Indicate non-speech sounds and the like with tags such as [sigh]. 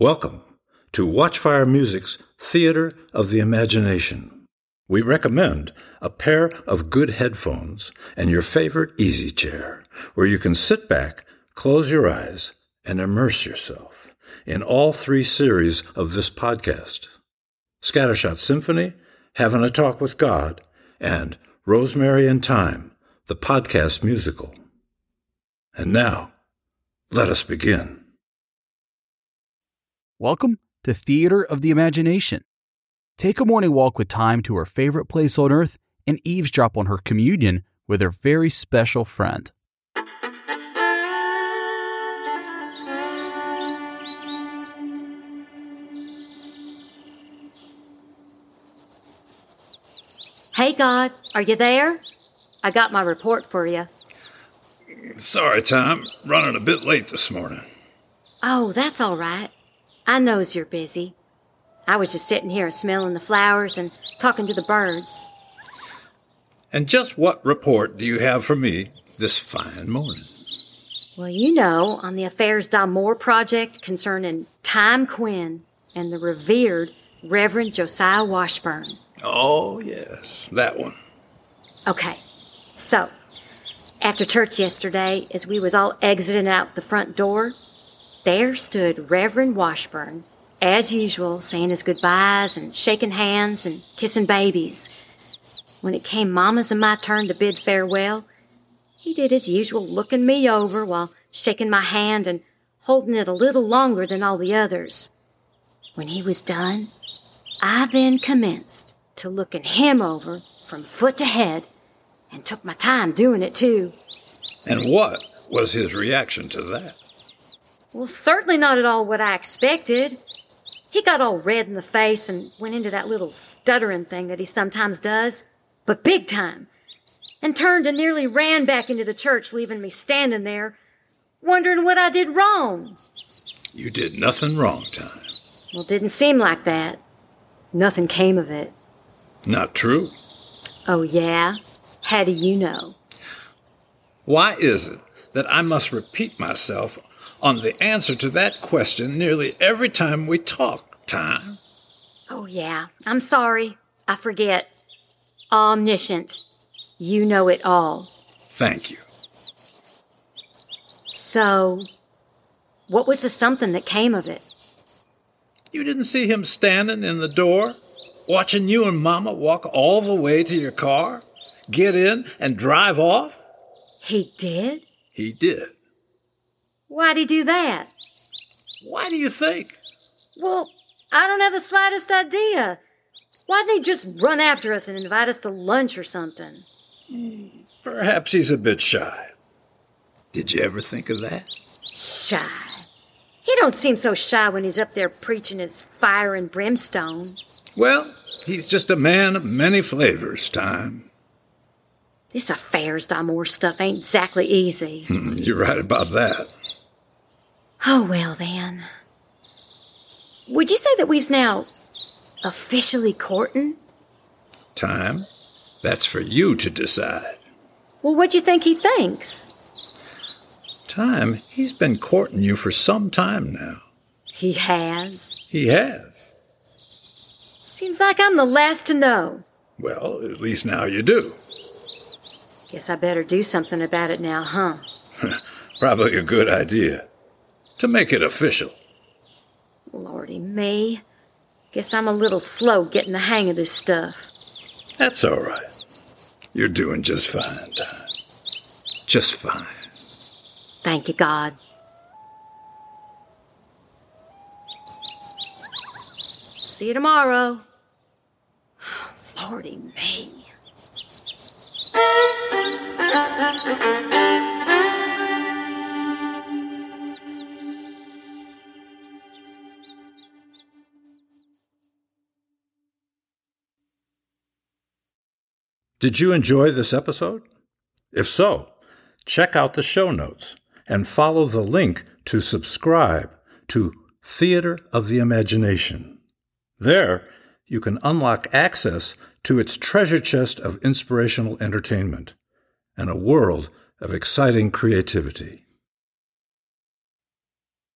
Welcome to Watchfire Music's Theater of the Imagination. We recommend a pair of good headphones and your favorite easy chair where you can sit back, close your eyes, and immerse yourself in all three series of this podcast Scattershot Symphony, Having a Talk with God, and Rosemary and Thyme, the podcast musical. And now, let us begin. Welcome to Theater of the Imagination. Take a morning walk with Thyme to her favorite place on earth and eavesdrop on her communion with her very special friend. Hey, God, are you there? I got my report for you. Sorry, Thyme. Running a bit late this morning. Oh, that's all right. I knows you're busy. I was just sitting here smelling the flowers and talking to the birds. And just what report do you have for me this fine morning? Well, you know, on the Affairs d'Amour project concerning Thyme Quinn and the revered Reverend Josiah Washburn. Oh, yes, that one. Okay, so after church yesterday, as we was all exiting out the front door, there stood Reverend Washburn, as usual, saying his goodbyes and shaking hands and kissing babies. When it came Mama's and my turn to bid farewell, he did his usual looking me over while shaking my hand and holding it a little longer than all the others. When he was done, I then commenced to looking him over from foot to head and took my time doing it too. And what was his reaction to that? Well, certainly not at all what I expected. He got all red in the face and went into that little stuttering thing that he sometimes does, but big time, and turned and nearly ran back into the church, leaving me standing there, wondering what I did wrong. You did nothing wrong, Thyme. Well, didn't seem like that. Nothing came of it. Not true. Oh, yeah? How do you know? Why is it that I must repeat myself on the answer to that question nearly every time we talk, Thyme. Oh, yeah. I'm sorry. I forget. Omniscient. You know it all. Thank you. So, what was the something that came of it? You didn't see him standing in the door, watching you and Mama walk all the way to your car, get in, and drive off? He did? He did. Why'd he do that? Why do you think? Well, I don't have the slightest idea. Why didn't he just run after us and invite us to lunch or something? Perhaps he's a bit shy. Did you ever think of that? Shy. He don't seem so shy when he's up there preaching his fire and brimstone. Well, he's just a man of many flavors, Thyme. This affairs d'Amour stuff ain't exactly easy. Hmm, you're right about that. Oh, well, then. Would you say that we's now officially courting? Thyme? That's for you to decide. Well, what do you think he thinks? Thyme? He's been courting you for some time now. He has. He has. Seems like I'm the last to know. Well, at least now you do. Guess I better do something about it now, huh? [laughs] Probably a good idea. To make it official. Lordy me. Guess I'm a little slow getting the hang of this stuff. That's all right. You're doing just fine, Thyme. Just fine. Thank you, God. See you tomorrow. [sighs] Lordy me. Did you enjoy this episode? If so, check out the show notes and follow the link to subscribe to Theater of the Imagination. There, you can unlock access to its treasure chest of inspirational entertainment and a world of exciting creativity.